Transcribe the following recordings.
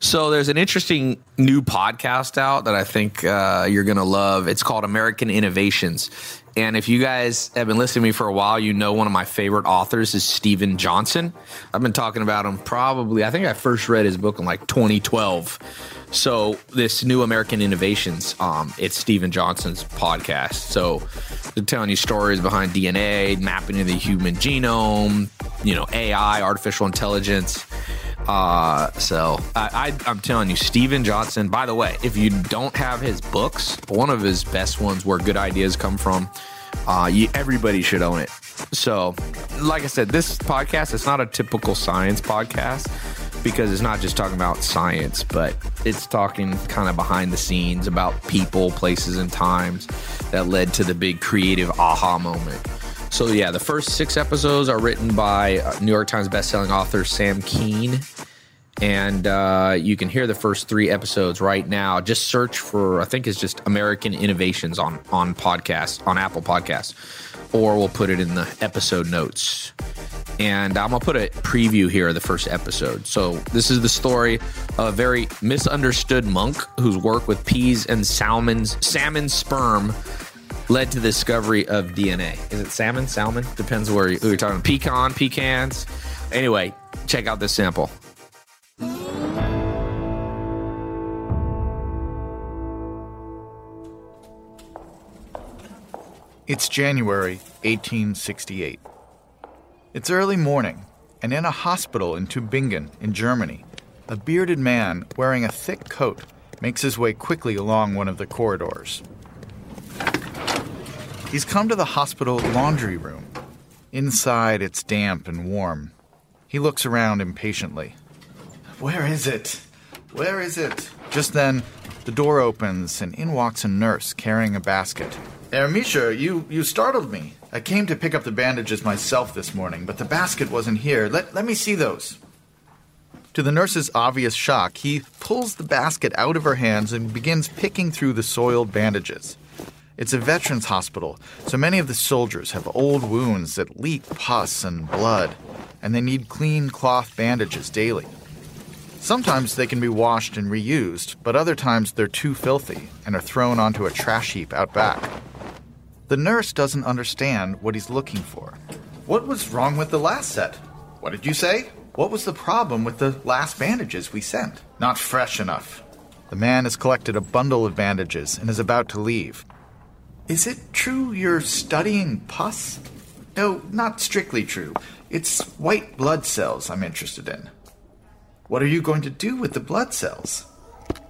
So there's an interesting new podcast out that I think uh, you're going to love. It's called American Innovations. And if you guys have been listening to me for a while, you know one of my favorite authors is Steven Johnson. I've been talking about him probably, I think I first read his book in like 2012. So this new American Innovations, um, it's Steven Johnson's podcast. So they're telling you stories behind DNA, mapping into the human genome, you know, AI, artificial intelligence uh, so I, I, am telling you, Steven Johnson. By the way, if you don't have his books, one of his best ones, where good ideas come from, uh, you, everybody should own it. So, like I said, this podcast it's not a typical science podcast because it's not just talking about science, but it's talking kind of behind the scenes about people, places, and times that led to the big creative aha moment. So yeah, the first six episodes are written by uh, New York Times bestselling author Sam Kean, and uh, you can hear the first three episodes right now. Just search for I think it's just American Innovations on on podcast on Apple Podcasts, or we'll put it in the episode notes. And I'm gonna put a preview here of the first episode. So this is the story of a very misunderstood monk whose work with peas and salmon's salmon sperm led to the discovery of DNA. Is it salmon? Salmon? Depends where you're talking. Pecan, pecans. Anyway, check out this sample. It's January 1868. It's early morning, and in a hospital in Tübingen, in Germany, a bearded man wearing a thick coat makes his way quickly along one of the corridors. He's come to the hospital laundry room. Inside, it's damp and warm. He looks around impatiently. Where is it? Where is it? Just then, the door opens and in walks a nurse carrying a basket. Herr Miescher, you, you startled me. I came to pick up the bandages myself this morning, but the basket wasn't here. Let, let me see those. To the nurse's obvious shock, he pulls the basket out of her hands and begins picking through the soiled bandages. It's a veterans hospital, so many of the soldiers have old wounds that leak pus and blood, and they need clean cloth bandages daily. Sometimes they can be washed and reused, but other times they're too filthy and are thrown onto a trash heap out back. The nurse doesn't understand what he's looking for. What was wrong with the last set? What did you say? What was the problem with the last bandages we sent? Not fresh enough. The man has collected a bundle of bandages and is about to leave. Is it true you're studying pus? No, not strictly true. It's white blood cells I'm interested in. What are you going to do with the blood cells?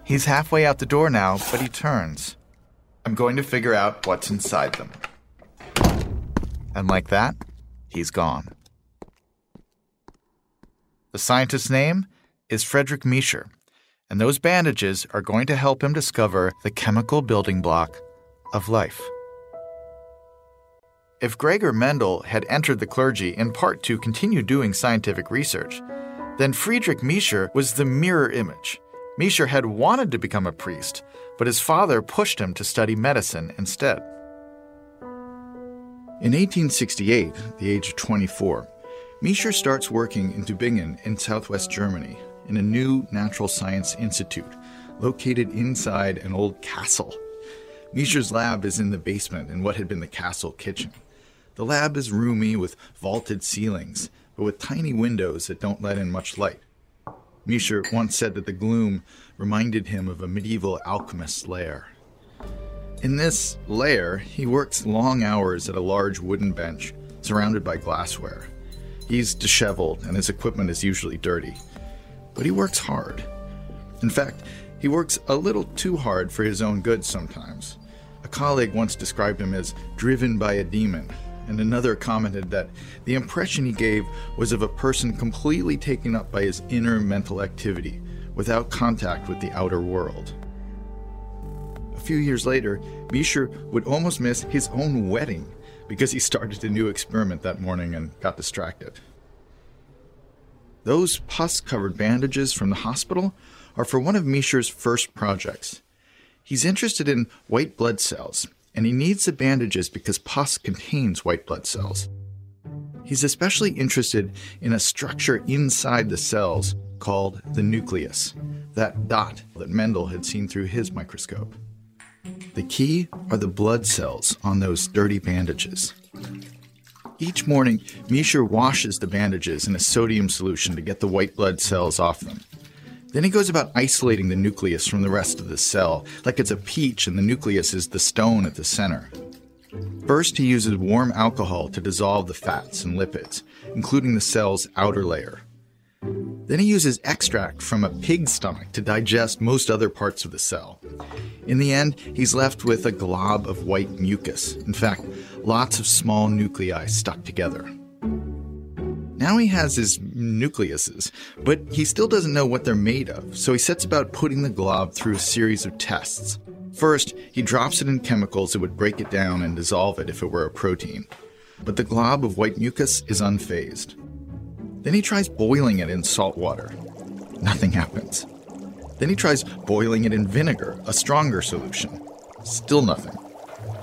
He's halfway out the door now, but he turns. I'm going to figure out what's inside them. And like that, he's gone. The scientist's name is Friedrich Miescher, and those bandages are going to help him discover the chemical building block of life. If Gregor Mendel had entered the clergy in part to continue doing scientific research, then Friedrich Miescher was the mirror image. Miescher had wanted to become a priest, but his father pushed him to study medicine instead. In 1868, the age of 24, Miescher starts working in Tübingen in southwest Germany in a new natural science institute located inside an old castle Miescher's lab is in the basement in what had been the castle kitchen. The lab is roomy with vaulted ceilings, but with tiny windows that don't let in much light. Miescher once said that the gloom reminded him of a medieval alchemist's lair. In this lair, he works long hours at a large wooden bench surrounded by glassware. He's disheveled and his equipment is usually dirty, but he works hard. In fact, he works a little too hard for his own good sometimes. A colleague once described him as driven by a demon, and another commented that the impression he gave was of a person completely taken up by his inner mental activity without contact with the outer world. A few years later, Miescher would almost miss his own wedding because he started a new experiment that morning and got distracted. Those pus covered bandages from the hospital are for one of Miescher's first projects. He's interested in white blood cells, and he needs the bandages because pus contains white blood cells. He's especially interested in a structure inside the cells called the nucleus, that dot that Mendel had seen through his microscope. The key are the blood cells on those dirty bandages. Each morning, Miescher washes the bandages in a sodium solution to get the white blood cells off them. Then he goes about isolating the nucleus from the rest of the cell, like it's a peach and the nucleus is the stone at the center. First, he uses warm alcohol to dissolve the fats and lipids, including the cell's outer layer. Then he uses extract from a pig's stomach to digest most other parts of the cell. In the end, he's left with a glob of white mucus. In fact, lots of small nuclei stuck together. Now he has his nucleuses, but he still doesn't know what they're made of, so he sets about putting the glob through a series of tests. First, he drops it in chemicals that would break it down and dissolve it if it were a protein. But the glob of white mucus is unfazed. Then he tries boiling it in salt water. Nothing happens. Then he tries boiling it in vinegar, a stronger solution. Still nothing.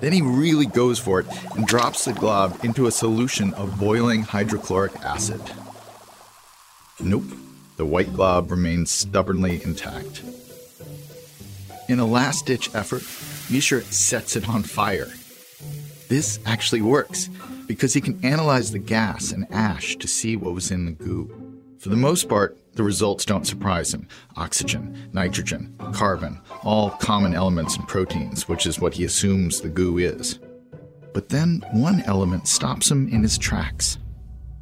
Then he really goes for it and drops the glob into a solution of boiling hydrochloric acid. Nope, the white glob remains stubbornly intact. In a last ditch effort, Miescher sets it on fire. This actually works because he can analyze the gas and ash to see what was in the goo. For the most part, the results don't surprise him oxygen, nitrogen, carbon, all common elements in proteins, which is what he assumes the goo is. But then one element stops him in his tracks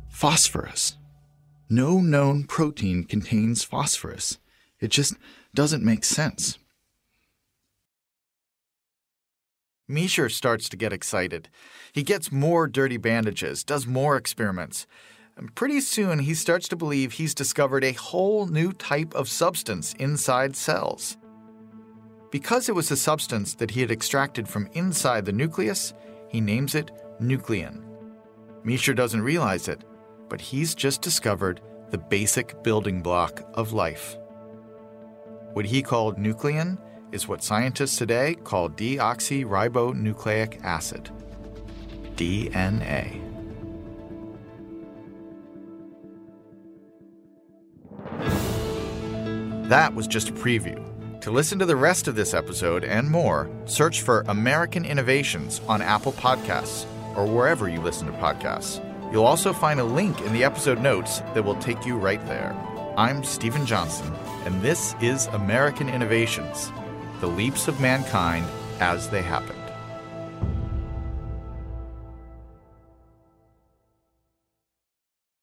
phosphorus. No known protein contains phosphorus. It just doesn't make sense. Miescher starts to get excited. He gets more dirty bandages, does more experiments. And pretty soon he starts to believe he's discovered a whole new type of substance inside cells. Because it was a substance that he had extracted from inside the nucleus, he names it nuclein. Miescher doesn't realize it, but he's just discovered the basic building block of life. What he called nuclein is what scientists today call deoxyribonucleic acid, DNA. That was just a preview. To listen to the rest of this episode and more, search for American Innovations on Apple Podcasts or wherever you listen to podcasts. You'll also find a link in the episode notes that will take you right there. I'm Steven Johnson, and this is American Innovations the leaps of mankind as they happen.